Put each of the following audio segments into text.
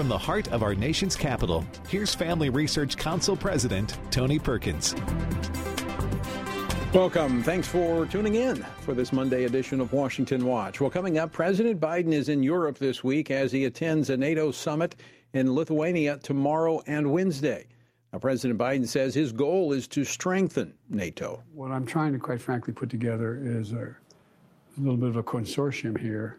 From the heart of our nation's capital, here's Family Research Council President Tony Perkins. Welcome. Thanks for tuning in for this Monday edition of Washington Watch. Well, coming up, President Biden is in Europe this week as he attends a NATO summit in Lithuania tomorrow and Wednesday. Now, President Biden says his goal is to strengthen NATO. What I'm trying to, quite frankly, put together is a, a little bit of a consortium here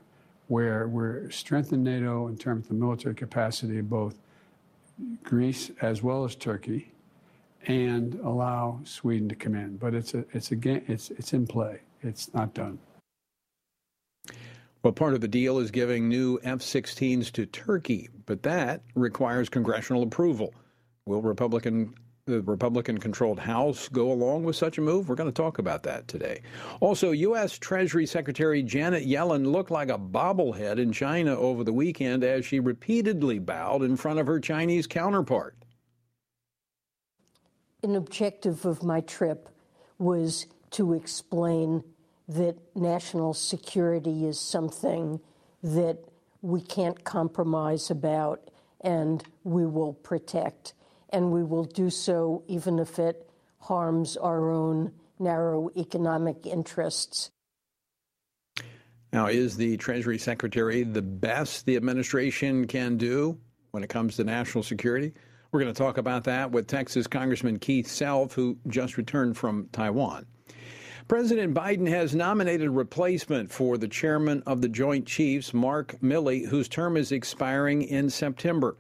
where we're strengthening NATO in terms of the military capacity of both Greece as well as Turkey and allow Sweden to come in. But it's a, it's a game, it's, it's in play. It's not done. Well, part of the deal is giving new F 16s to Turkey, but that requires congressional approval. Will Republican the Republican controlled House go along with such a move? We're going to talk about that today. Also, U.S. Treasury Secretary Janet Yellen looked like a bobblehead in China over the weekend as she repeatedly bowed in front of her Chinese counterpart. An objective of my trip was to explain that national security is something that we can't compromise about and we will protect. And we will do so even if it harms our own narrow economic interests. Now, is the Treasury Secretary the best the administration can do when it comes to national security? We're going to talk about that with Texas Congressman Keith Self, who just returned from Taiwan. President Biden has nominated a replacement for the chairman of the Joint Chiefs, Mark Milley, whose term is expiring in September.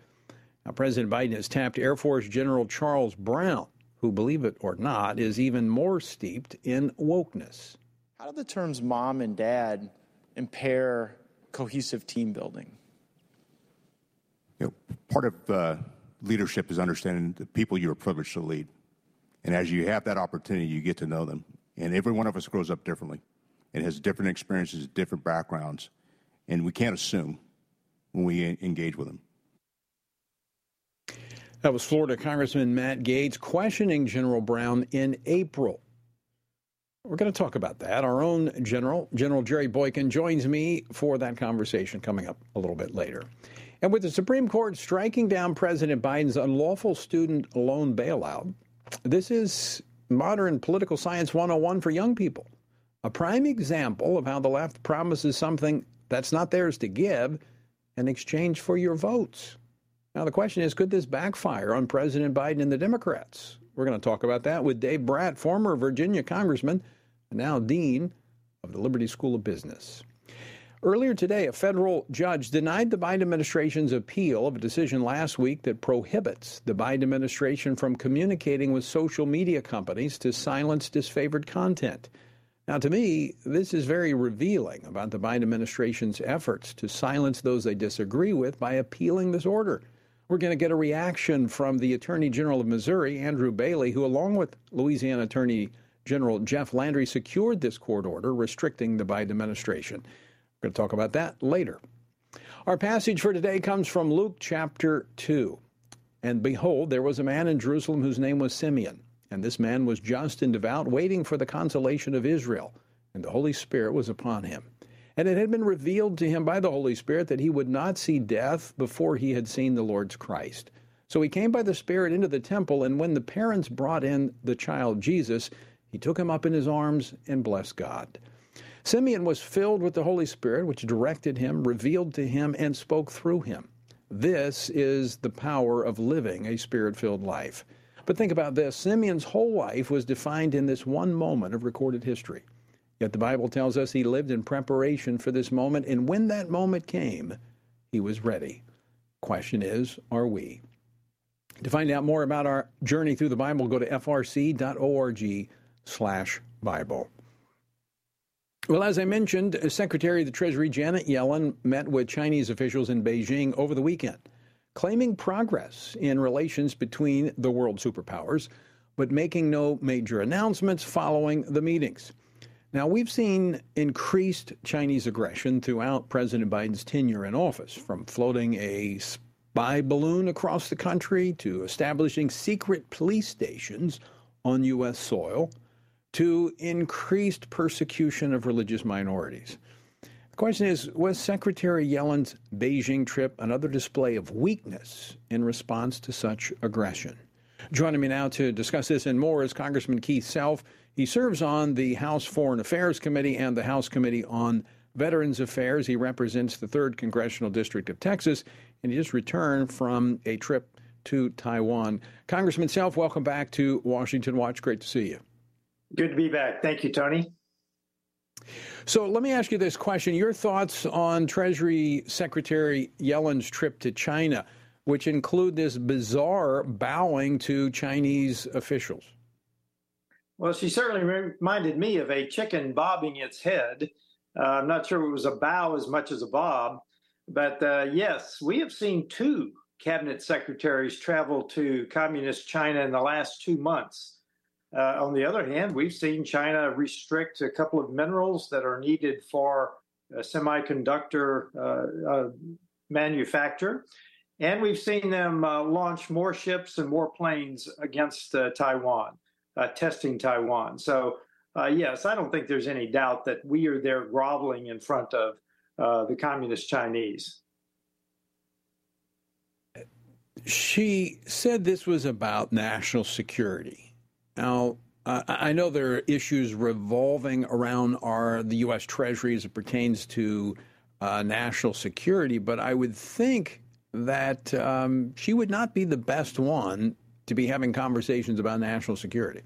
Now, President Biden has tapped Air Force General Charles Brown, who, believe it or not, is even more steeped in wokeness. How do the terms mom and dad impair cohesive team building? You know, part of uh, leadership is understanding the people you are privileged to lead. And as you have that opportunity, you get to know them. And every one of us grows up differently and has different experiences, different backgrounds. And we can't assume when we engage with them. That was Florida Congressman Matt Gaetz questioning General Brown in April. We're going to talk about that. Our own General, General Jerry Boykin, joins me for that conversation coming up a little bit later. And with the Supreme Court striking down President Biden's unlawful student loan bailout, this is modern political science 101 for young people. A prime example of how the left promises something that's not theirs to give in exchange for your votes. Now, the question is could this backfire on President Biden and the Democrats? We're going to talk about that with Dave Brat, former Virginia congressman, and now dean of the Liberty School of Business. Earlier today, a federal judge denied the Biden administration's appeal of a decision last week that prohibits the Biden administration from communicating with social media companies to silence disfavored content. Now, to me, this is very revealing about the Biden administration's efforts to silence those they disagree with by appealing this order. We're going to get a reaction from the Attorney General of Missouri, Andrew Bailey, who, along with Louisiana Attorney General Jeff Landry, secured this court order restricting the Biden administration. We're going to talk about that later. Our passage for today comes from Luke chapter 2. And behold, there was a man in Jerusalem whose name was Simeon. And this man was just and devout, waiting for the consolation of Israel. And the Holy Spirit was upon him. And it had been revealed to him by the Holy Spirit that he would not see death before he had seen the Lord's Christ. So he came by the Spirit into the temple, and when the parents brought in the child Jesus, he took him up in his arms and blessed God. Simeon was filled with the Holy Spirit, which directed him, revealed to him, and spoke through him. This is the power of living a spirit filled life. But think about this Simeon's whole life was defined in this one moment of recorded history. Yet the Bible tells us he lived in preparation for this moment, and when that moment came, he was ready. Question is, are we? To find out more about our journey through the Bible, go to frc.org slash Bible. Well, as I mentioned, Secretary of the Treasury Janet Yellen met with Chinese officials in Beijing over the weekend, claiming progress in relations between the world superpowers, but making no major announcements following the meetings. Now, we've seen increased Chinese aggression throughout President Biden's tenure in office, from floating a spy balloon across the country to establishing secret police stations on U.S. soil to increased persecution of religious minorities. The question is Was Secretary Yellen's Beijing trip another display of weakness in response to such aggression? Joining me now to discuss this and more is Congressman Keith Self. He serves on the House Foreign Affairs Committee and the House Committee on Veterans Affairs. He represents the 3rd Congressional District of Texas, and he just returned from a trip to Taiwan. Congressman Self, welcome back to Washington Watch. Great to see you. Good to be back. Thank you, Tony. So let me ask you this question Your thoughts on Treasury Secretary Yellen's trip to China, which include this bizarre bowing to Chinese officials? Well, she certainly reminded me of a chicken bobbing its head. Uh, I'm not sure it was a bow as much as a bob, but uh, yes, we have seen two cabinet secretaries travel to communist China in the last two months. Uh, on the other hand, we've seen China restrict a couple of minerals that are needed for semiconductor uh, uh, manufacture. And we've seen them uh, launch more ships and more planes against Taiwan, uh, testing Taiwan. So, yes, I don't think there's any doubt that we are there groveling in front of the communist Chinese. She said this was about national security. Now, uh, I know there are issues revolving around our the U.S. Treasury as it pertains to uh, national security, but I would think that um, she would not be the best one to be having conversations about national security.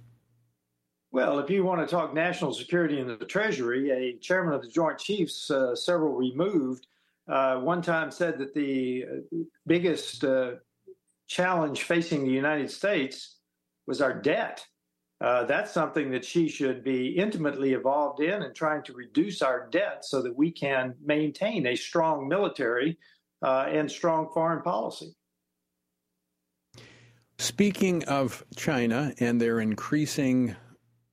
Well, if you want to talk national security in the Treasury, a chairman of the Joint Chiefs, uh, several removed, uh, one time said that the uh, biggest uh, challenge facing the United States was our debt uh, that's something that she should be intimately involved in and trying to reduce our debt so that we can maintain a strong military uh, and strong foreign policy. Speaking of China and their increasing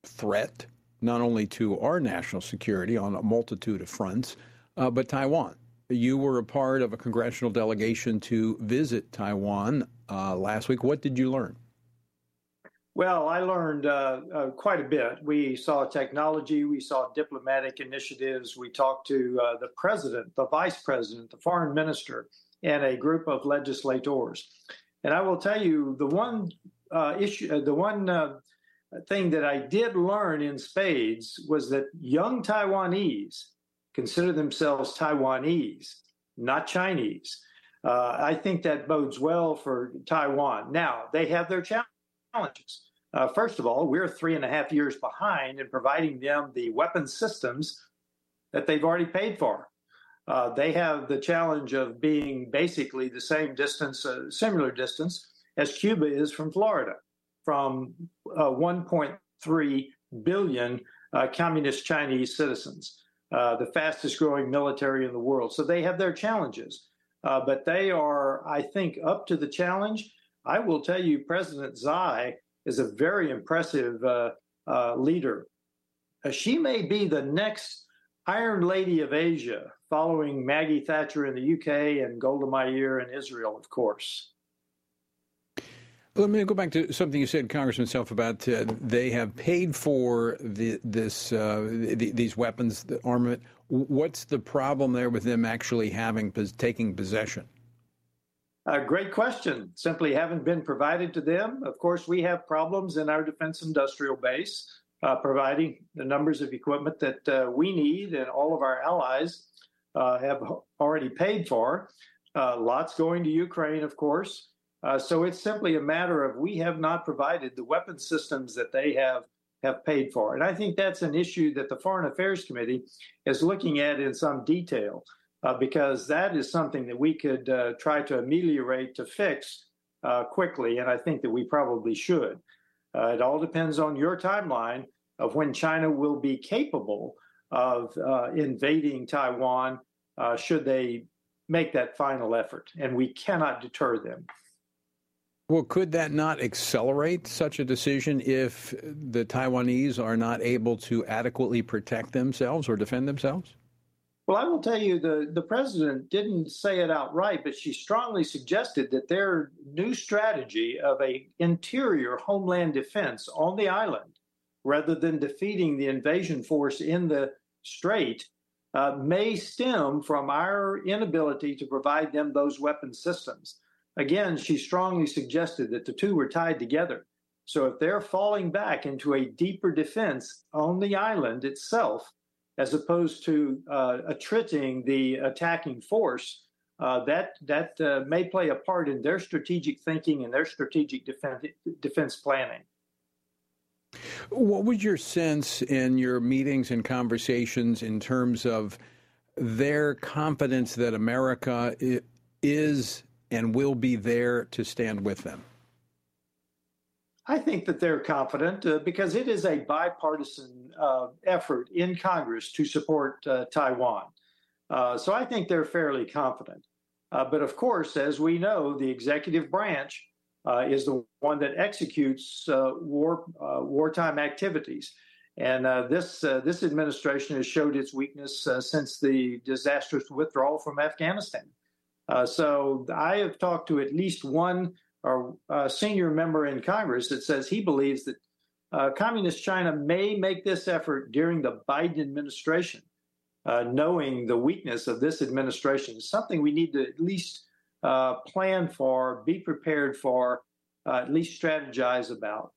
threat, not only to our national security on a multitude of fronts, uh, but Taiwan. You were a part of a congressional delegation to visit Taiwan uh, last week. What did you learn? Well, I learned uh, uh, quite a bit. We saw technology, we saw diplomatic initiatives, we talked to uh, the president, the vice president, the foreign minister, and a group of legislators. And I will tell you the one uh, issue, uh, the one uh, thing that I did learn in spades was that young Taiwanese consider themselves Taiwanese, not Chinese. I think that bodes well for Taiwan. Now, they have their challenges challenges. Uh, first of all, we're three and a half years behind in providing them the weapon systems that they've already paid for. Uh, they have the challenge of being basically the same distance, uh, similar distance as Cuba is from Florida, from uh, 1.3 billion uh, communist Chinese citizens, uh, the fastest growing military in the world. So they have their challenges, but they are, I think, up to the challenge I will tell you, President Tsai is a very impressive leader. She may be the next Iron Lady of Asia, following Maggie Thatcher in the UK and Golda Meir in Israel, of course. Let me go back to something you said, Congressman Self, about uh, they have paid for the, this uh, the, these weapons, the armament. What's the problem there with them actually having taking possession? A great question. Simply haven't been provided to them. Of course, we have problems in our defense industrial base, uh, providing the numbers of equipment that uh, we need and all of our allies uh, have already paid for. Uh, lots going to Ukraine, of course. Uh, so it's simply a matter of we have not provided the weapon systems that they have have paid for. And I think that's an issue that the Foreign Affairs Committee is looking at in some detail uh, because that is something that we could try to ameliorate to fix quickly, and I think that we probably should. Uh, it all depends on your timeline of when China will be capable of uh, invading Taiwan uh, should they make that final effort, and we cannot deter them. Well, could that not accelerate such a decision if the Taiwanese are not able to adequately protect themselves or defend themselves? Well, I will tell you, the, the president didn't say it outright, but she strongly suggested that their new strategy of a interior homeland defense on the island, rather than defeating the invasion force in the strait, uh, may stem from our inability to provide them those weapon systems. Again, she strongly suggested that the two were tied together. So if they're falling back into a deeper defense on the island itself, as opposed to uh, attriting the attacking force, uh, that that uh, may play a part in their strategic thinking and their strategic defense, defense planning. What was your sense in your meetings and conversations in terms of their confidence that America is and will be there to stand with them? I think that they're confident uh, because it is a bipartisan uh, effort in Congress to support uh, Taiwan. Uh, so I think they're fairly confident. Uh, but of course, as we know, the executive branch uh, is the one that executes war wartime activities. And this this administration has showed its weakness since the disastrous withdrawal from Afghanistan. so I have talked to at least one or uh, senior member in Congress that says he believes that uh, Communist China may make this effort during the Biden administration, uh, knowing the weakness of this administration is something we need to at least uh, plan for, be prepared for, uh, at least strategize about.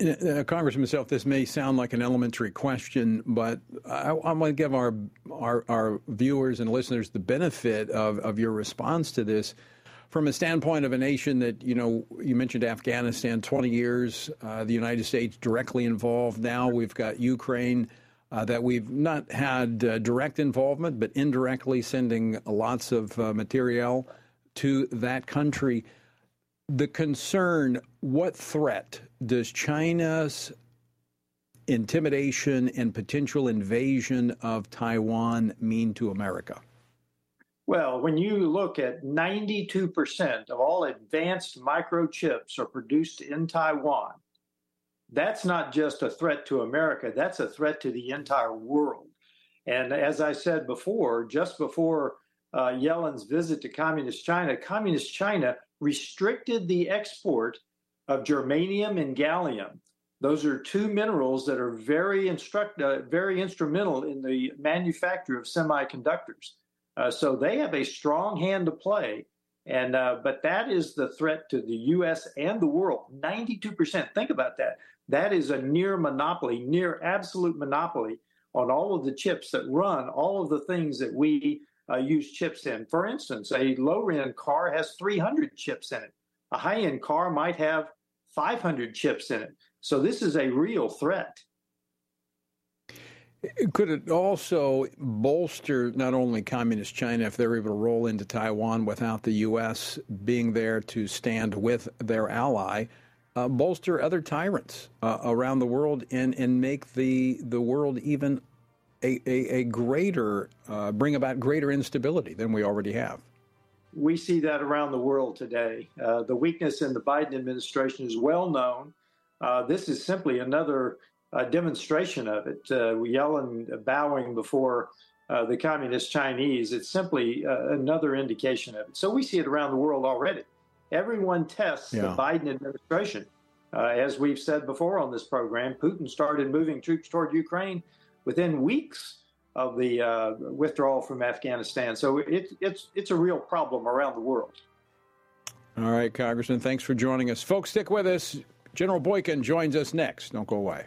Uh, Congressman Self, this may sound like an elementary question, but I, I want to give our, our, our viewers and listeners the benefit of, of your response to this from a standpoint of a nation that, you know, you mentioned Afghanistan, 20 years, uh, the United States directly involved. Now we've got Ukraine. Uh, that we've not had uh, direct involvement, but indirectly sending lots of uh, material to that country. The concern what threat does China's intimidation and potential invasion of Taiwan mean to America? Well, when you look at 92% of all advanced microchips are produced in Taiwan, that's not just a threat to America, that's a threat to the entire world. And as I said before, just before uh, Yellen's visit to Communist China, Communist China restricted the export of germanium and gallium. Those are two minerals that are very, instruct, uh, very instrumental in the manufacture of semiconductors. Uh, so they have a strong hand to play. And uh, but that is the threat to the U.S. and the world. Ninety-two percent. Think about that. That is a near monopoly, near absolute monopoly on all of the chips that run all of the things that we uh, use chips in. For instance, a low-end car has 300 chips in it. A high-end car might have 500 chips in it. So this is a real threat. Could it also bolster not only communist China if they're able to roll into Taiwan without the U.S. being there to stand with their ally, uh, bolster other tyrants uh, around the world and, and make the, the world even a, a, a greater, uh, bring about greater instability than we already have? We see that around the world today. Uh, the weakness in the Biden administration is well known. Uh, this is simply another a demonstration of it. Uh, Yellen bowing before uh, the communist Chinese, it's simply uh, another indication of it. So we see it around the world already. Everyone tests yeah. the Biden administration. Uh, as we've said before on this program, Putin started moving troops toward Ukraine within weeks of the uh, withdrawal from Afghanistan. So it, it's it's a real problem around the world. All right, Congressman, thanks for joining us. Folks, stick with us. General Boykin joins us next. Don't go away.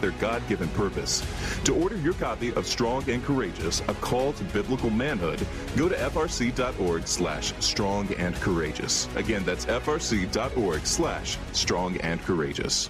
their God given purpose. To order your copy of Strong and Courageous, A Call to Biblical Manhood, go to frc.org slash strong and courageous. Again, that's frc.org slash strong and courageous.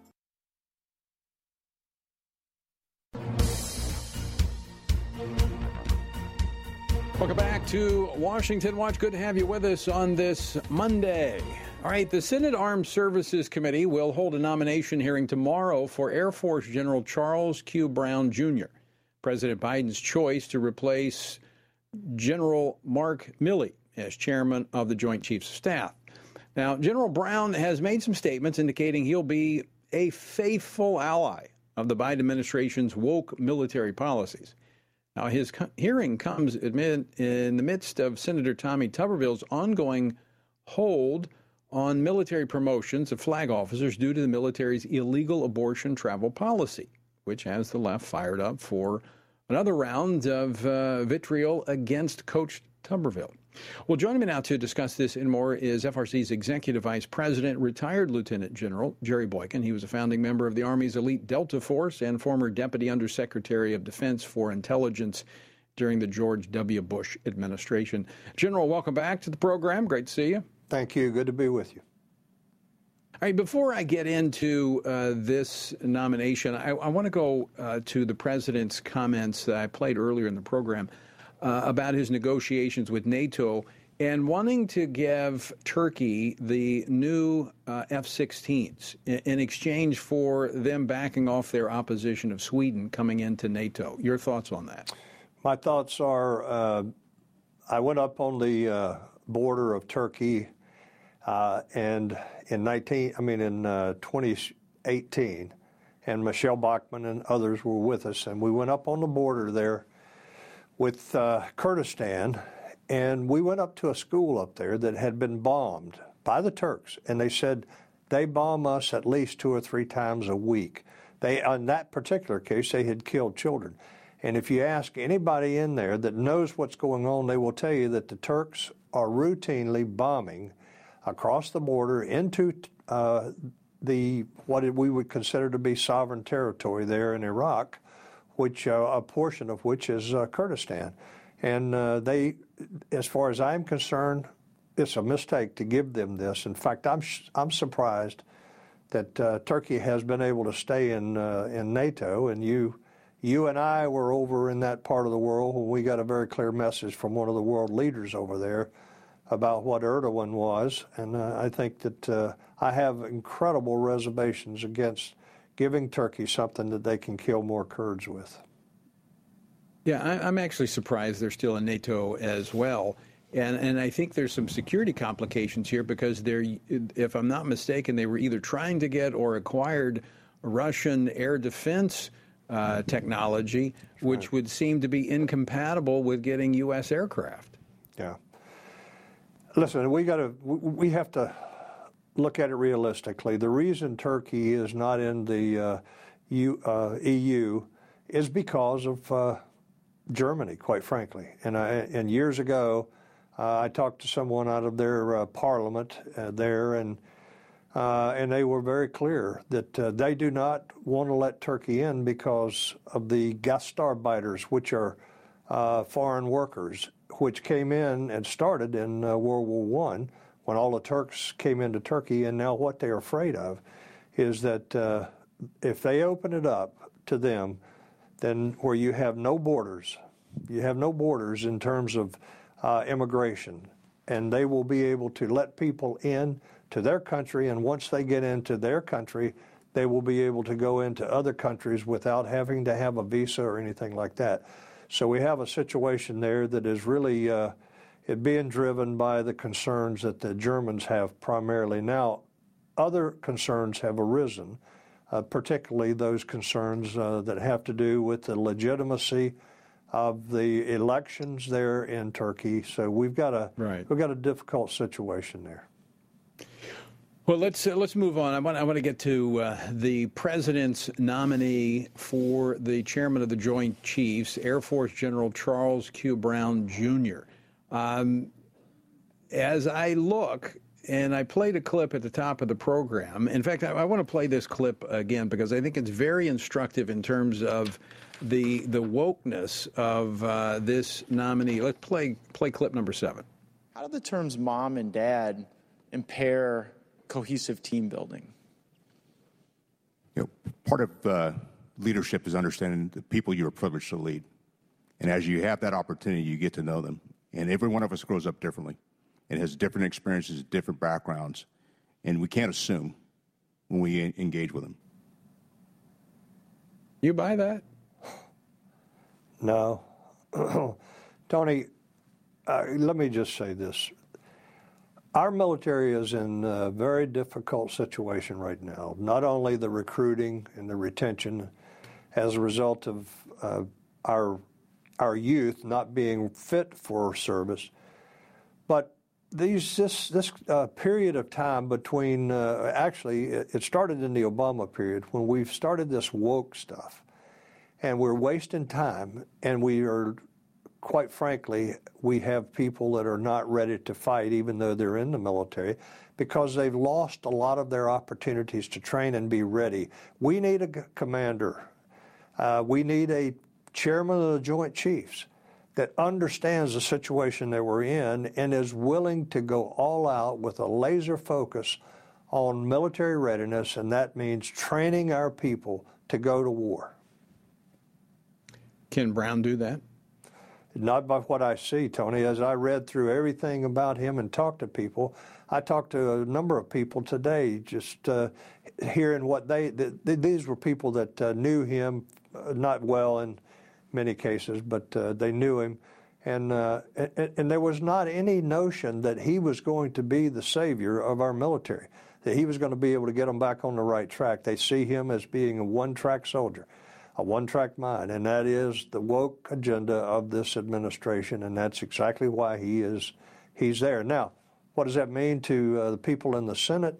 Welcome back to Washington Watch. Good to have you with us on this Monday. All right, the Senate Armed Services Committee will hold a nomination hearing tomorrow for Air Force General Charles Q. Brown Jr., President Biden's choice to replace General Mark Milley as chairman of the Joint Chiefs of Staff. Now, General Brown has made some statements indicating he'll be a faithful ally of the Biden administration's woke military policies. Now, his co- hearing comes in the midst of Senator Tommy Tuberville's ongoing hold on military promotions of flag officers due to the military's illegal abortion travel policy, which has the left fired up for another round of uh, vitriol against Coach Tuberville. Well, joining me now to discuss this and more is FRC's Executive Vice President, retired Lieutenant General Jerry Boykin. He was a founding member of the Army's elite Delta Force and former Deputy Undersecretary of Defense for Intelligence during the George W. Bush administration. General, welcome back to the program. Great to see you. Thank you. Good to be with you. All right, before I get into uh, this nomination, I, I want to go uh, to the president's comments that I played earlier in the program uh, about his negotiations with NATO and wanting to give Turkey the new uh, F 16s in, exchange for them backing off their opposition of Sweden coming into NATO. Your thoughts on that? My thoughts are uh, I went up on the uh, border of Turkey uh, and in 19, I mean in uh, 2018, and Michelle Bachmann and others were with us, and we went up on the border there with uh, Kurdistan, and we went up to a school up there that had been bombed by the Turks, and they said they bomb us at least two or three times a week. They, in that particular case, they had killed children. And if you ask anybody in there that knows what's going on, they will tell you that the Turks are routinely bombing across the border into uh, the what we would consider to be sovereign territory there in Iraq which uh, a portion of which is uh, Kurdistan. And uh, they, as far as I'm concerned, it's a mistake to give them this. In fact, I'm I'm surprised that uh, Turkey has been able to stay in uh, in NATO. And you you and I were over in that part of the world when we got a very clear message from one of the world leaders over there about what Erdogan was. And uh, I think that I have incredible reservations against giving Turkey something that they can kill more Kurds with. Yeah, I, am actually surprised they're still in NATO as well. And, and I think there's some security complications here because they're, if I'm not mistaken, they were either trying to get or acquired Russian air defense uh, technology, which right. would seem to be incompatible with getting U.S. aircraft. Yeah. Listen, we got to we have to look at it realistically. The reason Turkey is not in the uh, U, uh, EU is because of uh, Germany, quite frankly. And I, and years ago, uh, I talked to someone out of their uh, parliament uh, there, and and they were very clear that they do not want to let Turkey in because of the Gastarbeiters, which are foreign workers which came in and started in uh, World War One when all the Turks came into Turkey. And now what they're afraid of is that uh, if they open it up to them, then where you have no borders, you have no borders in terms of uh, immigration, and they will be able to let people in to their country. And once they get into their country, they will be able to go into other countries without having to have a visa or anything like that. So we have a situation there that is really uh, it being driven by the concerns that the Germans have primarily. Now, other concerns have arisen, uh, particularly those concerns uh, that have to do with the legitimacy of the elections there in Turkey. So we've got a right. we've got a difficult situation there. Well, let's uh, let's move on. I want I want to get to uh, the president's nominee for the chairman of the Joint Chiefs, Air Force General Charles Q. Brown Jr. Um, as I look, and I played a clip at the top of the program. In fact, I, I want to play this clip again because I think it's very instructive in terms of the the wokeness of uh, this nominee. Let's play play clip number seven. How do the terms mom and dad impair cohesive team building? You know, part of uh, leadership is understanding the people you are privileged to lead. And as you have that opportunity, you get to know them. And every one of us grows up differently and has different experiences, different backgrounds. And we can't assume when we engage with them. You buy that? No. Tony, uh, let me just say this. Our military is in a very difficult situation right now. Not only the recruiting and the retention as a result of uh, our our youth not being fit for service, but these this this uh, period of time between uh, actually it, it started in the Obama period when we've started this woke stuff, and we're wasting time, and we are quite frankly, we have people that are not ready to fight, even though they're in the military, because they've lost a lot of their opportunities to train and be ready. We need a commander. Uh, we need a chairman of the Joint Chiefs that understands the situation that we're in and is willing to go all out with a laser focus on military readiness, and that means training our people to go to war. Can Brown do that? not by what I see, Tony. As I read through everything about him and talked to people, I talked to a number of people today, just uh, hearing what they. Th- these were people that uh, knew him, uh, not well in many cases, but uh, they knew him, and, uh, and and there was not any notion that he was going to be the savior of our military, that he was going to be able to get them back on the right track. They see him as being a one-track soldier a one track mind, and that is the woke agenda of this administration, and that's exactly why he is he's there. Now, what does that mean to uh, the people in the Senate?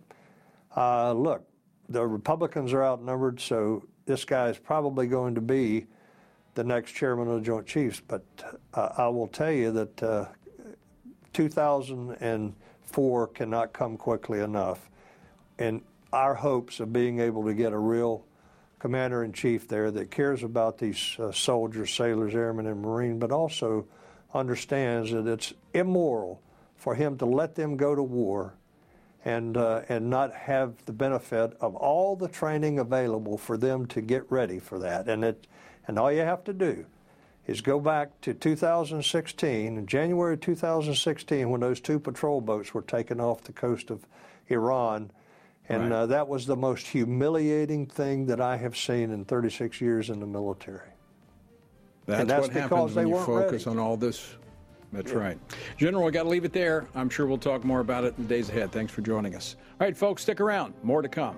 Uh, look, the Republicans are outnumbered, so this guy is probably going to be the next chairman of the Joint Chiefs. But uh, I will tell you that uh, 2004 cannot come quickly enough. And our hopes of being able to get a real commander in chief there that cares about these uh, soldiers, sailors, airmen, and Marine, but also understands that it's immoral for him to let them go to war and uh, and not have the benefit of all the training available for them to get ready for that. And it and all you have to do is go back to 2016, January 2016, when those two patrol boats were taken off the coast of Iran and right. uh, that was the most humiliating thing that I have seen in 36 years in the military. That's, that's what happens when you focus ready. on all this. That's yeah. right. General, I got to leave it there. I'm sure we'll talk more about it in the days ahead. Thanks for joining us. All right, folks, stick around. More to come.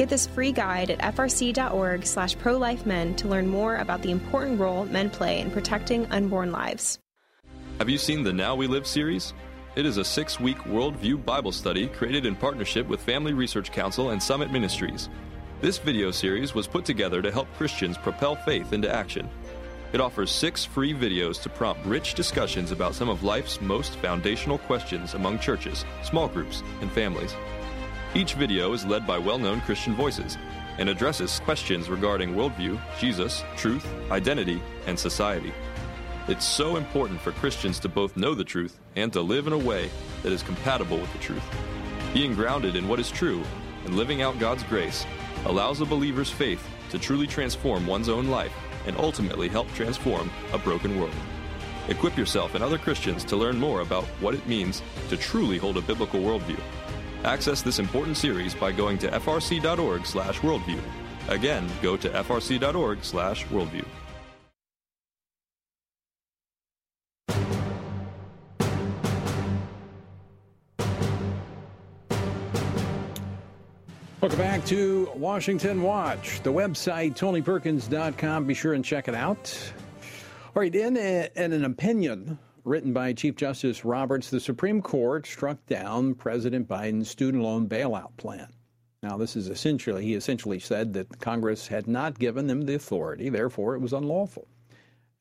Get this free guide at frc.org slash prolifemen to learn more about the important role men play in protecting unborn lives. Have you seen the Now We Live series? It is a six week worldview Bible study created in partnership with Family Research Council and Summit Ministries. This video series was put together to help Christians propel faith into action. It offers six free videos to prompt rich discussions about some of life's most foundational questions among churches, small groups, and families. Each video is led by well known Christian voices and addresses questions regarding worldview, Jesus, truth, identity, and society. It's so important for Christians to both know the truth and to live in a way that is compatible with the truth. Being grounded in what is true and living out God's grace allows a believer's faith to truly transform one's own life and ultimately help transform a broken world. Equip yourself and other Christians to learn more about what it means to truly hold a biblical worldview. Access this important series by going to frc.org/worldview. Again, go to frc.org/worldview. Welcome back to Washington Watch, the website, tonyperkins.com. Be sure and check it out. All right, in, a, in an opinion written by Chief Justice Roberts, the Supreme Court struck down President Biden's student loan bailout plan. Now, this is essentially, he essentially said that Congress had not given them the authority, therefore it was unlawful.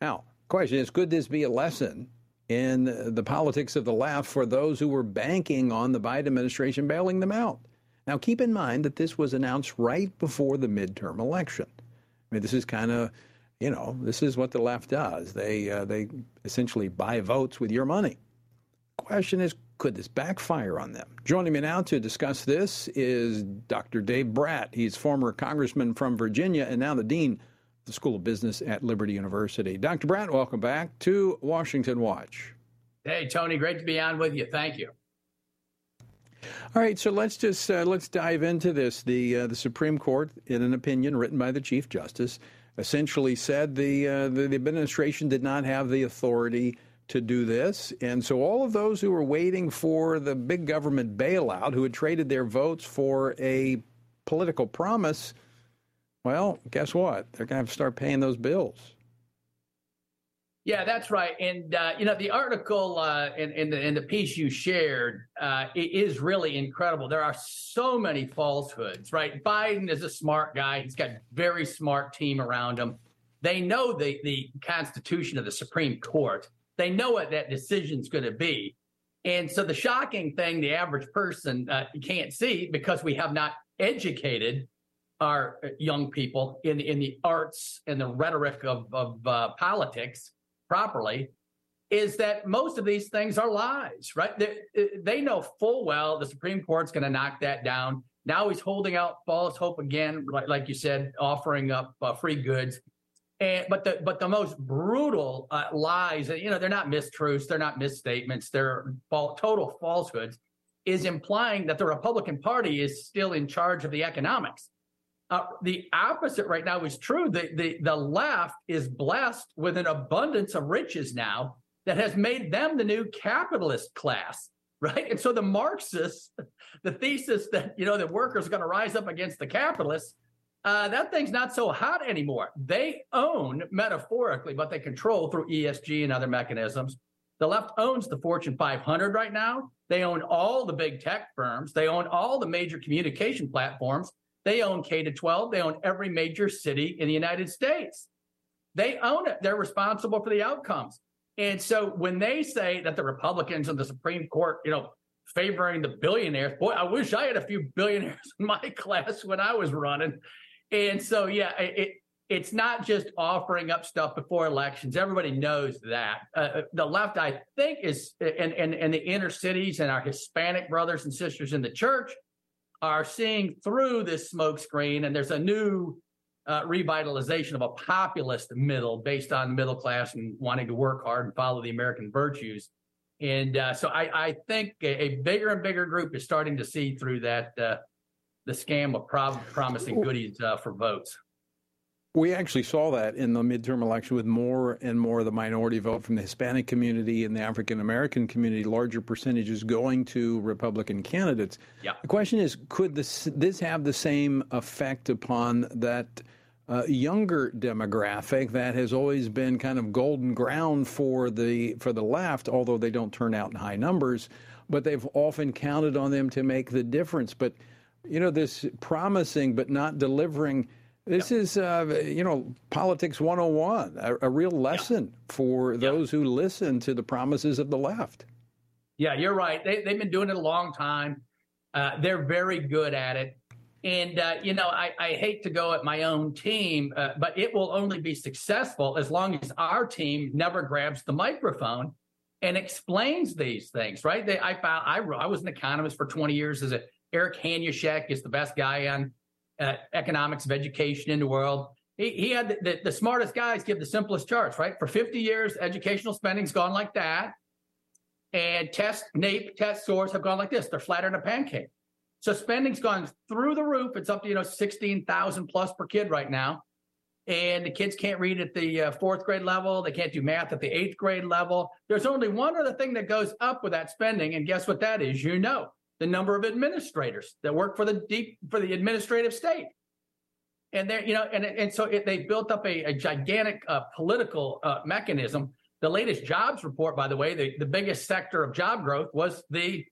Now, question is could this be a lesson in the politics of the left for those who were banking on the Biden administration bailing them out? Now, keep in mind that this was announced right before the midterm election. I mean, this is kind of, you know, this is what the left does. They uh, they essentially buy votes with your money. Question is, could this backfire on them? Joining me now to discuss this is Dr. Dave Brat. He's former congressman from Virginia and now the dean of the School of Business at Liberty University. Dr. Brat, welcome back to Washington Watch. Hey, Tony, great to be on with you. Thank you. All right, so let's just uh, let's dive into this. The uh, the Supreme Court, in an opinion written by the Chief Justice, essentially said the, uh, the, the administration did not have the authority to do this, and so all of those who were waiting for the big government bailout, who had traded their votes for a political promise, well, guess what? They're going to have to start paying those bills. Yeah, that's right. And uh, you know, the article uh, in, in, the the piece you shared uh, is really incredible. There are so many falsehoods. Right? Biden is a smart guy. He's got a very smart team around him. They know the the Constitution of the Supreme Court. They know what that decision is going to be. And so the shocking thing, the average person uh, can't see because we have not educated our uh, young people in in the arts and the rhetoric of of uh, politics properly is that most of these things are lies, right? They, they know full well the Supreme Court's going to knock that down. Now he's holding out false hope again, like, like you said, offering up uh, free goods. And, but the but the most brutal uh, lies, you know, they're not mistruths, they're not misstatements, they're total falsehoods, is implying that the Republican Party is still in charge of the economics. Uh, the opposite right now is true. The, the, the left is blessed with an abundance of riches now that has made them the new capitalist class, right? And so the Marxists, the thesis that, you know, the workers are going to rise up against the capitalists, uh, that thing's not so hot anymore. They own, metaphorically, but they control through ESG and other mechanisms. The left owns the Fortune 500 right now. They own all the big tech firms. They own all the major communication platforms. They own K to 12. They own every major city in the United States. They own it. They're responsible for the outcomes. And so when they say that the Republicans in the Supreme Court, you know, favoring the billionaires, boy, I wish I had a few billionaires in my class when I was running. And so, yeah, it, it's not just offering up stuff before elections. Everybody knows that. Uh, uh the left, I think, is in, and in the inner cities and our Hispanic brothers and sisters in the church are seeing through this smokescreen, and there's a new uh, revitalization of a populist middle based on middle class and wanting to work hard and follow the American virtues. And uh, so I, I think a, a, bigger and bigger group is starting to see through that uh, the scam of promising goodies uh, for votes. We actually saw that in the midterm election with more and more of the minority vote from the Hispanic community and the African American community, larger percentages going to Republican candidates. Yeah. The question is, could this this have the same effect upon that uh, younger demographic that has always been kind of golden ground for the for the left, although they don't turn out in high numbers, but they've often counted on them to make the difference. But you know, this promising but not delivering this is, uh, you know, politics 101, a, a real lesson yeah. for those yeah. who listen to the promises of the left. Yeah, you're right. They, they've been doing it a long time. Uh, they're very good at it. And, uh, you know, I, I, hate to go at my own team, uh, but it will only be successful as long as our team never grabs the microphone and explains these things, right? They, I found I, I was an economist for 20 years. As a, Eric Hanushek is the best guy on uh, economics of education in the world. He, he had the, the, the, smartest guys give the simplest charts, right? For 50 years, educational spending's gone like that. And test, NAEP test scores have gone like this. They're flatter than a pancake. So spending's gone through the roof. It's up to, you know, 16,000 plus per kid right now. And the kids can't read at the uh, fourth grade level. They can't do math at the eighth grade level. There's only one other thing that goes up with that spending. And guess what that is? You know, the number of administrators that work for the deep for the administrative state. And there you know and and so it, they built up a, a gigantic uh, political uh, mechanism. The latest jobs report by the way the, the biggest sector of job growth was the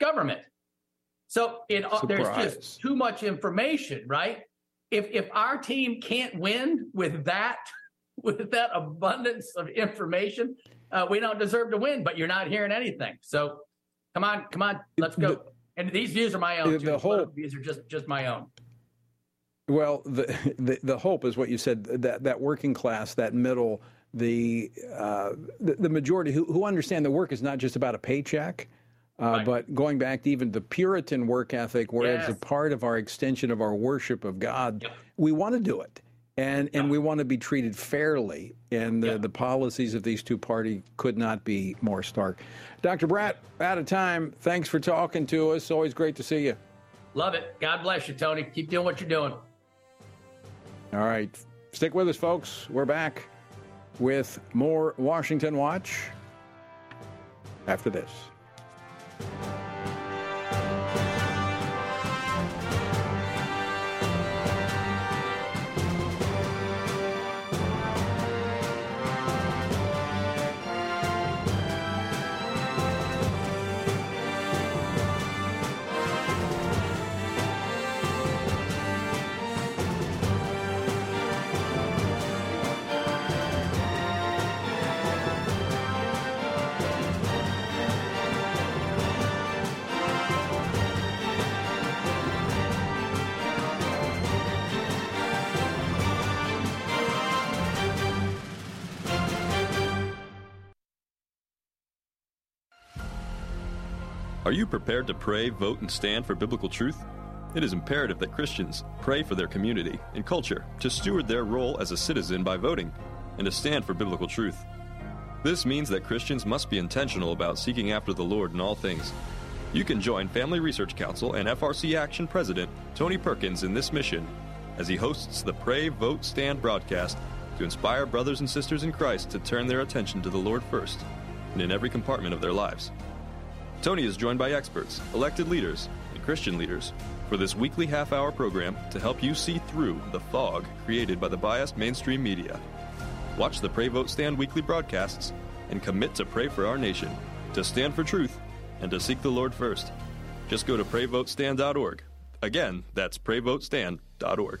government. So it uh, there's just too much information right? If if our team can't win with that with that abundance of information uh, we don't deserve to win but you're not hearing anything. So come on come on let's go and these views are my own. The, the whole views are just just my own. Well, the, the, the hope is what you said that that working class, that middle, the uh, the, the, majority who who understand the work is not just about a paycheck. Uh, right. But going back to even the Puritan work ethic, where yes. it's a part of our extension of our worship of God, yep. we want to do it and and we want to be treated fairly. And the, yeah. the policies of these two parties could not be more stark. Dr. Brat, out of time. Thanks for talking to us. Always great to see you. Love it. God bless you, Tony. Keep doing what you're doing. All right. Stick with us, folks. We're back with more Washington Watch after this. Are you prepared to pray, vote, and stand for biblical truth? It is imperative that Christians pray for their community and culture to steward their role as a citizen by voting and to stand for biblical truth. This means that Christians must be intentional about seeking after the Lord in all things. You can join Family Research Council and FRC Action President Tony Perkins in this mission as he hosts the Pray, Vote, Stand broadcast to inspire brothers and sisters in Christ to turn their attention to the Lord first and in every compartment of their lives. Tony is joined by experts, elected leaders, and Christian leaders for this weekly half hour program to help you see through the fog created by the biased mainstream media. Watch the Pray Vote Stand weekly broadcasts and commit to pray for our nation, to stand for truth, and to seek the Lord first. Just go to prayvotestand.org. Again, that's prayvotestand.org.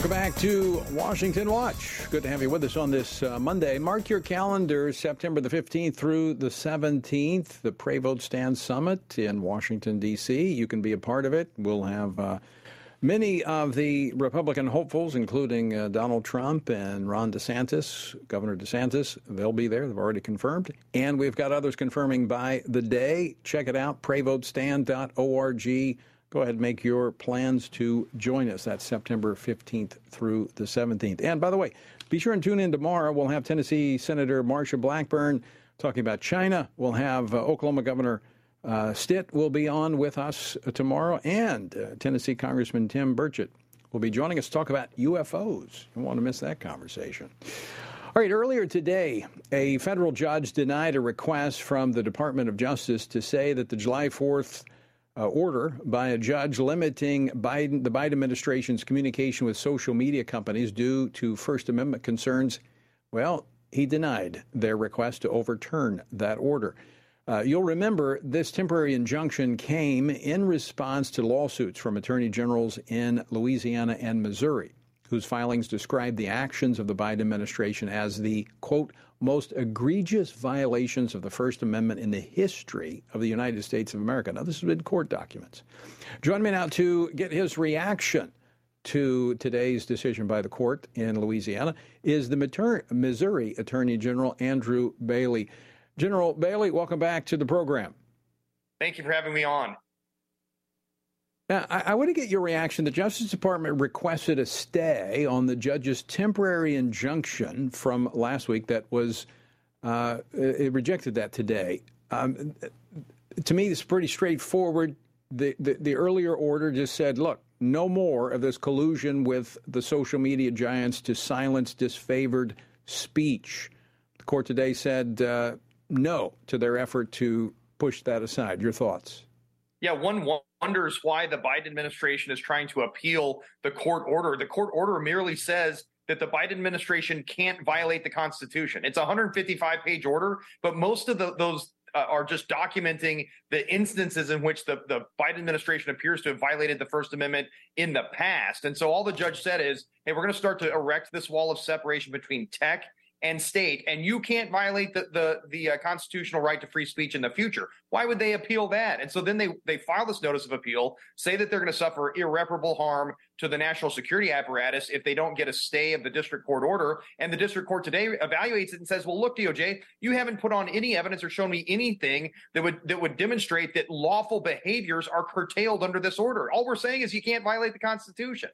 Welcome back to Washington Watch. Good to have you with us on this uh, Monday. Mark your calendar, September the 15th through the 17th, the Pray Vote Stand Summit in Washington, D.C. You can be a part of it. We'll have uh, many of the Republican hopefuls, including uh, Donald Trump and Ron DeSantis, Governor DeSantis. They'll be there. They've already confirmed. And we've got others confirming by the day. Check it out, prayvotestand.org go ahead and make your plans to join us. That's September 15th through the 17th. And by the way, be sure and tune in tomorrow. We'll have Tennessee Senator Marsha Blackburn talking about China. We'll have uh, Oklahoma Governor uh, Stitt will be on with us uh, tomorrow, and uh, Tennessee Congressman Tim Burchett will be joining us to talk about UFOs. You want to miss that conversation. All right, earlier today, a federal judge denied a request from the Department of Justice to say that the July 4th uh, order by a judge limiting Biden, the Biden administration's communication with social media companies due to First Amendment concerns. Well, he denied their request to overturn that order. Uh, you'll remember this temporary injunction came in response to lawsuits from attorney generals in Louisiana and Missouri, whose filings described the actions of the Biden administration as the, quote, most egregious violations of the First Amendment in the history of the United States of America. Now, this has been court documents. Join me now to get his reaction to today's decision by the court in Louisiana is the Missouri Attorney General Andrew Bailey. General Bailey, welcome back to the program. Thank you for having me on. Now, I, I, want to get your reaction. The Justice Department requested a stay on the judge's temporary injunction from last week that was, uh, it rejected that today. Um, to me, it's pretty straightforward. The, the, the earlier order just said, look, no more of this collusion with the social media giants to silence disfavored speech. The court today said uh, no to their effort to push that aside. Your thoughts? Yeah, one wonders why the Biden administration is trying to appeal the court order. The court order merely says that the Biden administration can't violate the Constitution. It's a 155 page order, but most of the, those uh, are just documenting the instances in which the, the Biden administration appears to have violated the First Amendment in the past. And so all the judge said is, hey, we're going to start to erect this wall of separation between tech and state, and you can't violate the the, the uh, constitutional right to free speech in the future. Why would they appeal that? And so then they they file this notice of appeal, say that they're going to suffer irreparable harm to the national security apparatus if they don't get a stay of the district court order. And the district court today evaluates it and says, "Well, look, DOJ, you haven't put on any evidence or shown me anything that would that would demonstrate that lawful behaviors are curtailed under this order. All we're saying is you can't violate the Constitution."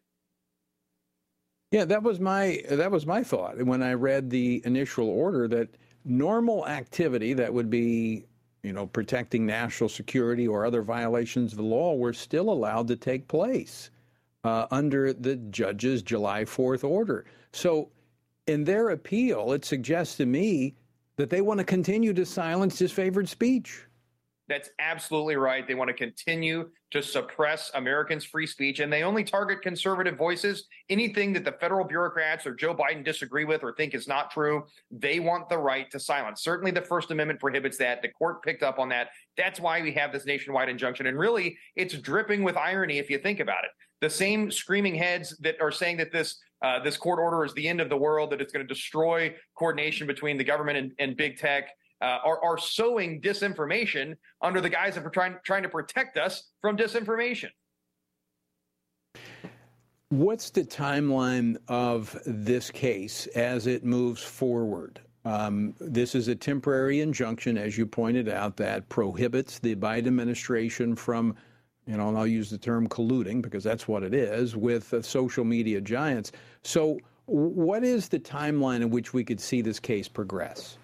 Yeah, that was my that was my thought when I read the initial order that normal activity that would be, you know, protecting national security or other violations of the law were still allowed to take place uh, under the judge's July 4th order. So, in their appeal, it suggests to me that they want to continue to silence disfavored speech. That's absolutely right. They want to continue to suppress Americans' free speech, and they only target conservative voices. Anything that the federal bureaucrats or Joe Biden disagree with or think is not true, they want the right to silence. Certainly, the First Amendment prohibits that. The court picked up on that. That's why we have this nationwide injunction. And really, it's dripping with irony if you think about it. The same screaming heads that are saying that this uh, this court order is the end of the world, that it's going to destroy coordination between the government and, and big tech uh, are, are sowing disinformation under the guise of trying, trying to protect us from disinformation. What's the timeline of this case as it moves forward? Um, this is a temporary injunction, as you pointed out, that prohibits the Biden administration from, you know, and I'll use the term colluding because that's what it is, with uh, social media giants. So, what is the timeline in which we could see this case progress?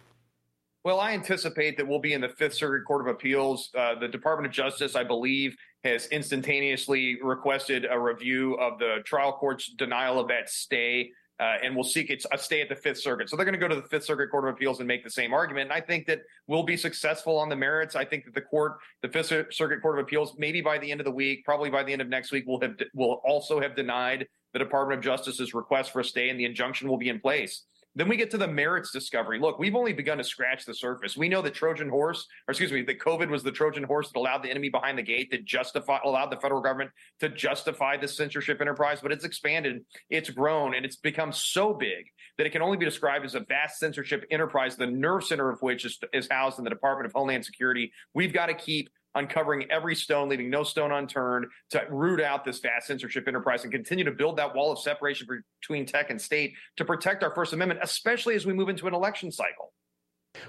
Well, I anticipate that we'll be in the Fifth Circuit Court of Appeals. Uh, the Department of Justice, I believe, has instantaneously requested a review of the trial court's denial of that stay. Uh, and will seek a stay at the Fifth Circuit. So they're going to go to the Fifth Circuit Court of Appeals and make the same argument. And I think that we'll be successful on the merits. I think that the court, the Fifth Circuit Court of Appeals, maybe by the end of the week, probably by the end of next week, will have will also have denied the Department of Justice's request for a stay, and the injunction will be in place. Then we get to the merits discovery. Look, we've only begun to scratch the surface. We know the Trojan horse, or excuse me, that COVID was the Trojan horse that allowed the enemy behind the gate that justify allowed the federal government to justify this censorship enterprise. But it's expanded, it's grown, and it's become so big that it can only be described as a vast censorship enterprise, the nerve center of which is, is housed in the Department of Homeland Security. We've got to keep uncovering every stone, leaving no stone unturned to root out this vast censorship enterprise and continue to build that wall of separation between tech and state to protect our First Amendment, especially as we move into an election cycle.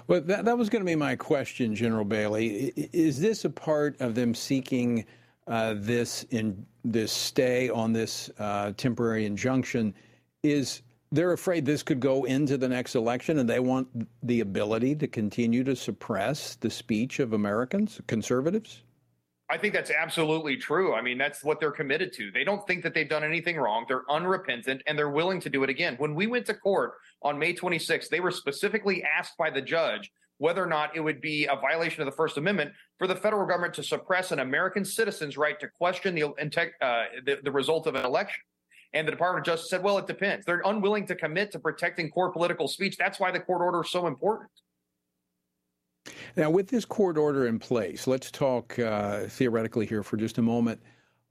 Well, that, that was going to be my question, General Bailey. Is this a part of them seeking uh, this in this stay on this uh, temporary injunction? Is they're afraid this could go into the next election and they want the ability to continue to suppress the speech of Americans, conservatives? I think that's absolutely true. I mean, that's what they're committed to. They don't think that they've done anything wrong. They're unrepentant and they're willing to do it again. When we went to court on May 26th, they were specifically asked by the judge whether or not it would be a violation of the First Amendment for the federal government to suppress an American citizen's right to question the, uh, the, the result of an election. And the Department of Justice said, well, it depends. They're unwilling to commit to protecting core political speech. That's why the court order is so important. Now, with this court order in place, let's talk uh, theoretically here for just a moment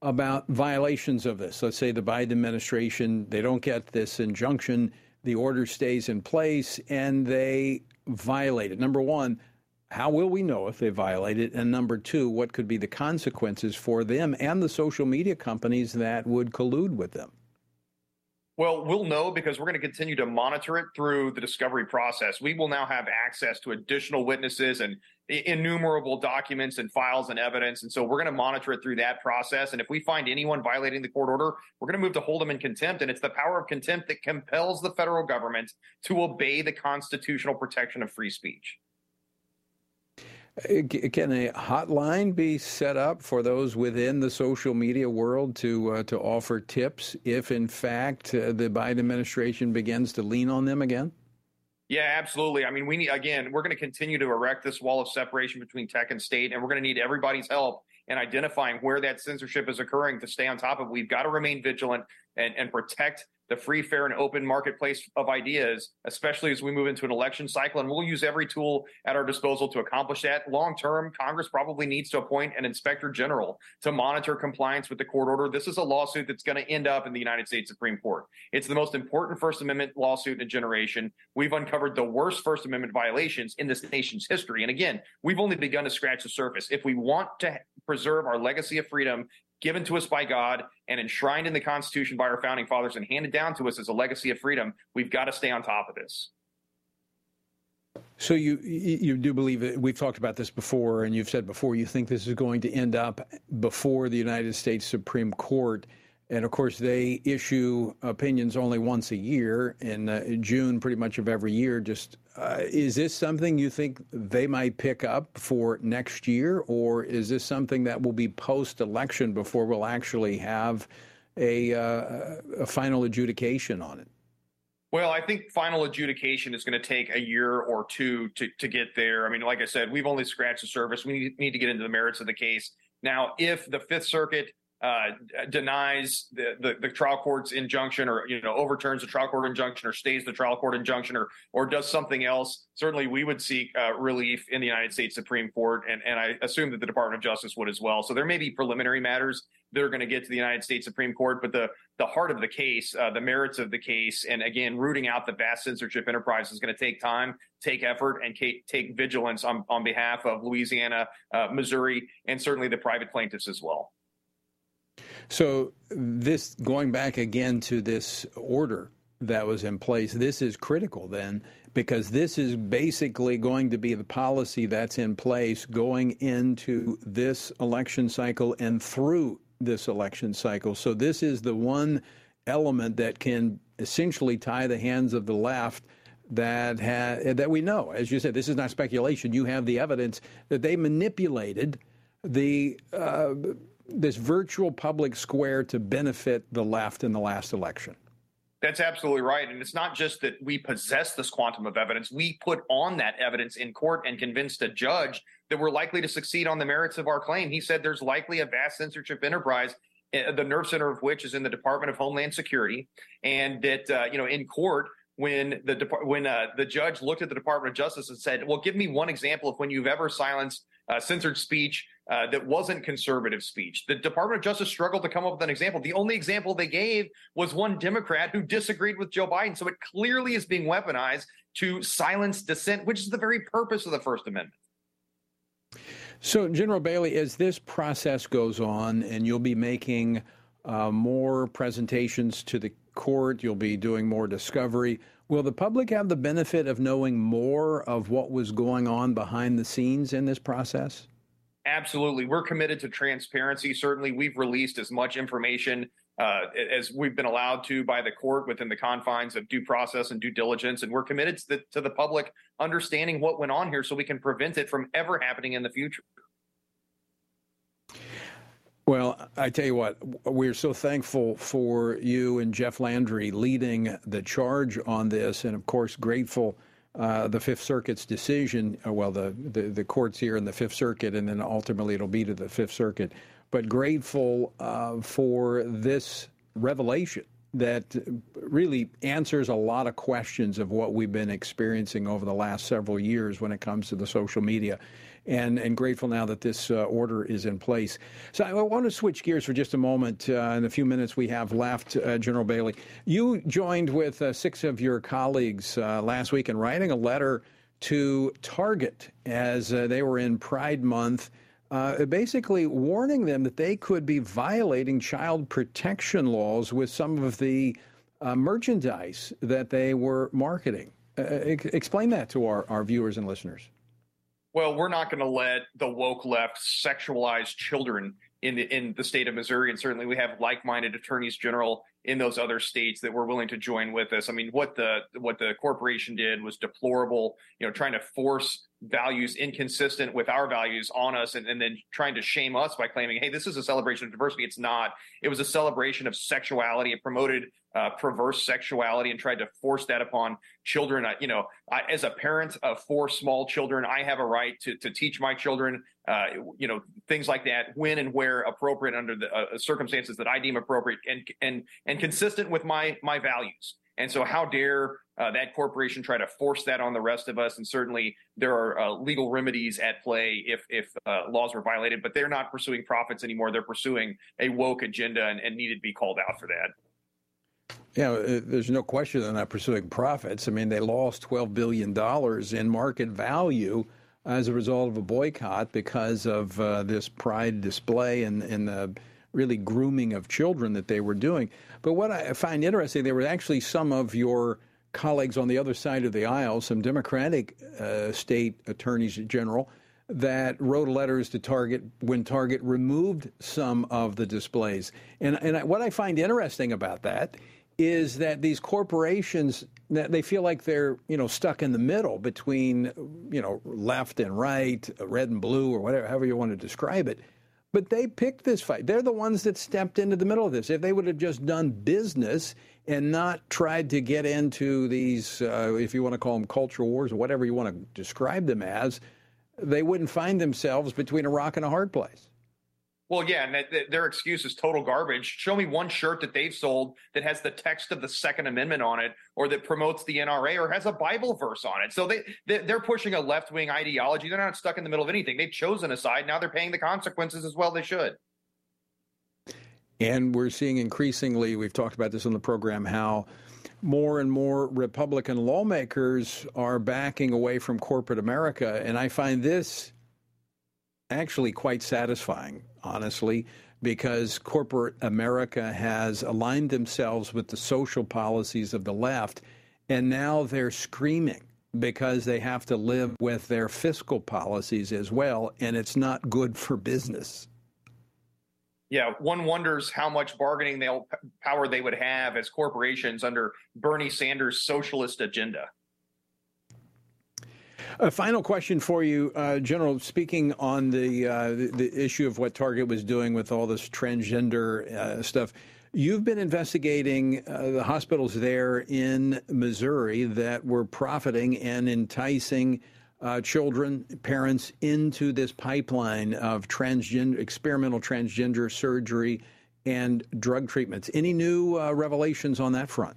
about violations of this. Let's say the Biden administration, they don't get this injunction, the order stays in place, and they violate it. Number one, how will we know if they violate it? And number two, what could be the consequences for them and the social media companies that would collude with them? Well, we'll know because we're going to continue to monitor it through the discovery process. We will now have access to additional witnesses and innumerable documents and files and evidence. And so we're going to monitor it through that process. And if we find anyone violating the court order, we're going to move to hold them in contempt. And it's the power of contempt that compels the federal government to obey the constitutional protection of free speech. Can a hotline be set up for those within the social media world to uh, to offer tips if, in fact, uh, the Biden administration begins to lean on them again? Yeah, absolutely. I mean, we need again. We're going to continue to erect this wall of separation between tech and state, and we're going to need everybody's help in identifying where that censorship is occurring to stay on top of. We've got to remain vigilant and, and protect the free, fair, and open marketplace of ideas, especially as we move into an election cycle. And we'll use every tool at our disposal to accomplish that. Long term, Congress probably needs to appoint an inspector general to monitor compliance with the court order. This is a lawsuit that's going to end up in the United States Supreme Court. It's the most important First Amendment lawsuit in a generation. We've uncovered the worst First Amendment violations in this nation's history. And again, we've only begun to scratch the surface. If we want to preserve our legacy of freedom given to us by God and enshrined in the Constitution by our founding fathers and handed down to us as a legacy of freedom, we've got to stay on top of this. So you you do believe that we've talked about this before, and you've said before you think this is going to end up before the United States Supreme Court. And of course, they issue opinions only once a year in uh, June, pretty much of every year. Just uh, is this something you think they might pick up for next year, or is this something that will be post-election before we'll actually have a, uh, a final adjudication on it? Well, I think final adjudication is going to take a year or two to, to get there. I mean, like I said, we've only scratched the surface. We need to get into the merits of the case. Now, if the Fifth Circuit uh, denies the, the, the, trial court's injunction or you know overturns the trial court injunction or stays the trial court injunction or or does something else certainly we would seek uh, relief in the united states supreme court and, and i assume that the department of justice would as well. So there may be preliminary matters that are going to get to the united states supreme court but the the heart of the case uh, the merits of the case and again rooting out the vast censorship enterprise is going to take time take effort and take vigilance on, on behalf of louisiana uh, missouri and certainly the private plaintiffs as well so, this going back again to this order that was in place, this is critical then because this is basically going to be the policy that's in place going into this election cycle and through this election cycle. So, this is the one element that can essentially tie the hands of the left that ha- that we know. As you said, this is not speculation. You have the evidence that they manipulated the uh, this virtual public square to benefit the left in the last election. That's absolutely right. And it's not just that we possess this quantum of evidence. We put on that evidence in court and convinced a judge that we're likely to succeed on the merits of our claim. He said there's likely a vast censorship enterprise, eh, the nerve center of which is in the Department of Homeland Security, and that uh, you know in court when the when uh, the judge looked at the Department of Justice and said, "Well, give me one example of when you've ever silenced uh, censored speech uh, that wasn't conservative speech. The Department of Justice struggled to come up with an example. The only example they gave was one Democrat who disagreed with Joe Biden. So it clearly is being weaponized to silence dissent, which is the very purpose of the First Amendment. So, General Bailey, as this process goes on, and you'll be making uh, more presentations to the court, you'll be doing more discovery. Will the public have the benefit of knowing more of what was going on behind the scenes in this process? Absolutely. We're committed to transparency. Certainly, we've released as much information uh, as we've been allowed to by the court within the confines of due process and due diligence. And we're committed to the, to the public understanding what went on here so we can prevent it from ever happening in the future. Well, I tell you what, we're so thankful for you and Jeff Landry leading the charge on this, and of course, grateful uh, the Fifth Circuit's decision. Uh, well, the, the, the courts here in the Fifth Circuit, and then ultimately it'll be to the Fifth Circuit. But grateful uh, for this revelation that really answers a lot of questions of what we've been experiencing over the last several years when it comes to the social media and, and grateful now that this uh, order is in place. So I want to switch gears for just a moment uh, in the few minutes we have left, uh, General Bailey. You joined with uh, six of your colleagues uh, last week in writing a letter to Target as uh, they were in Pride Month. basically warning them that they could be violating child protection laws with some of the merchandise that they were marketing. explain that to our, our viewers and listeners well, we're not going to let the woke left sexualize children in the in the state of Missouri, and certainly we have like-minded attorneys general in those other states that were willing to join with us. I mean, what the what the corporation did was deplorable. You know, trying to force values inconsistent with our values on us and, and then trying to shame us by claiming, hey, this is a celebration of diversity. It's not. It was a celebration of sexuality. It promoted uh, perverse sexuality and tried to force that upon children. You know, I, as a parent of four small children, I have a right to, to teach my children, uh, you know, things like that when and where appropriate under the uh, circumstances that I deem appropriate and and and consistent with my my values. And so, how dare uh, that corporation try to force that on the rest of us? And certainly, there are uh, legal remedies at play if if uh, laws were violated. But they're not pursuing profits anymore. They're pursuing a woke agenda and, and needed to be called out for that. Yeah, uh, there's no question they're not pursuing profits. I mean, they lost twelve billion dollars in market value as a result of a boycott because of uh, this pride display and and the really grooming of children that they were doing. But what I find interesting, there were actually some of your colleagues on the other side of the aisle, some Democratic uh, state attorneys general, that wrote letters to Target when Target removed some of the displays. And, and what I find interesting about that is that these corporations that they feel like they're you know stuck in the middle between you know left and right, red and blue, or whatever, however you want to describe it. But they picked this fight. They're the ones that stepped into the middle of this. If they would have just done business and not tried to get into these, uh, if you want to call them cultural wars or whatever you want to describe them as, they wouldn't find themselves between a rock and a hard place. Well, yeah, and that their excuse is total garbage. Show me one shirt that they've sold that has the text of the Second Amendment on it, or that promotes the NRA, or has a Bible verse on it. So they, they are pushing a left wing ideology. They're not stuck in the middle of anything. They've chosen a side. Now they're paying the consequences as well. They should. And we're seeing increasingly. We've talked about this on the program how more and more Republican lawmakers are backing away from corporate America, and I find this actually quite satisfying honestly, because corporate America has aligned themselves with the social policies of the left, and now they're screaming because they have to live with their fiscal policies as well, and it's not good for business. Yeah, one wonders how much bargaining they'll, power they would have as corporations under Bernie Sanders' socialist agenda. A final question for you, uh, General. Speaking on the, uh, the, the issue of what Target was doing with all this transgender uh, stuff, you've been investigating uh, the hospitals there in Missouri that were profiting and enticing uh, children, parents into this pipeline of transgender, experimental transgender surgery and drug treatments. Any new uh, revelations on that front?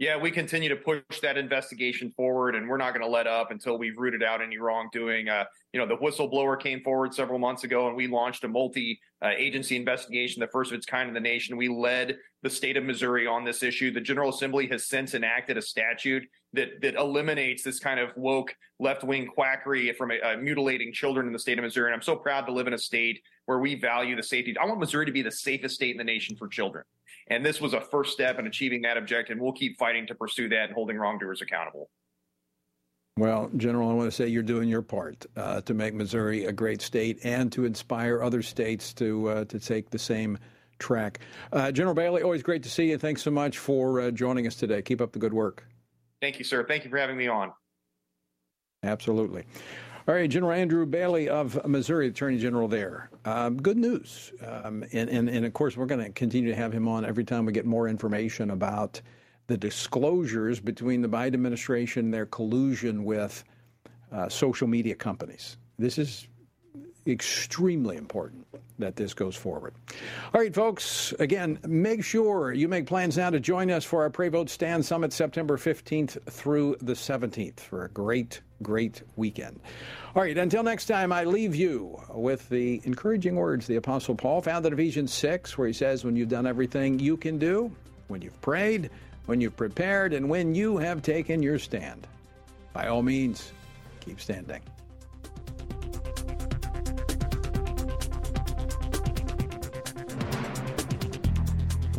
Yeah, we continue to push that investigation forward, and we're not going to let up until we've rooted out any wrongdoing. Uh, you know, the whistleblower came forward several months ago, and we launched a multi-agency investigation, the first of its kind in the nation. We led the state of Missouri on this issue. The General Assembly has since enacted a statute that that eliminates this kind of woke left-wing quackery from uh, mutilating children in the state of Missouri. And I'm so proud to live in a state where we value the safety. I want Missouri to be the safest state in the nation for children. And this was a first step in achieving that objective. And we'll keep fighting to pursue that and holding wrongdoers accountable. Well, General, I want to say you're doing your part uh, to make Missouri a great state and to inspire other states to uh, to take the same track. Uh, General Bailey, always great to see you. Thanks so much for uh, joining us today. Keep up the good work. Thank you, sir. Thank you for having me on. Absolutely. All right, General Andrew Bailey of Missouri, Attorney General there. Um, good news. Um, and, and, and of course, we're going to continue to have him on every time we get more information about the disclosures between the Biden administration and their collusion with uh, social media companies. This is extremely important that this goes forward. All right, folks, again, make sure you make plans now to join us for our Pray Vote Stand Summit September 15th through the 17th for a great, great weekend. All right, until next time, I leave you with the encouraging words the Apostle Paul found in Ephesians 6, where he says, When you've done everything you can do, when you've prayed, when you've prepared, and when you have taken your stand, by all means, keep standing.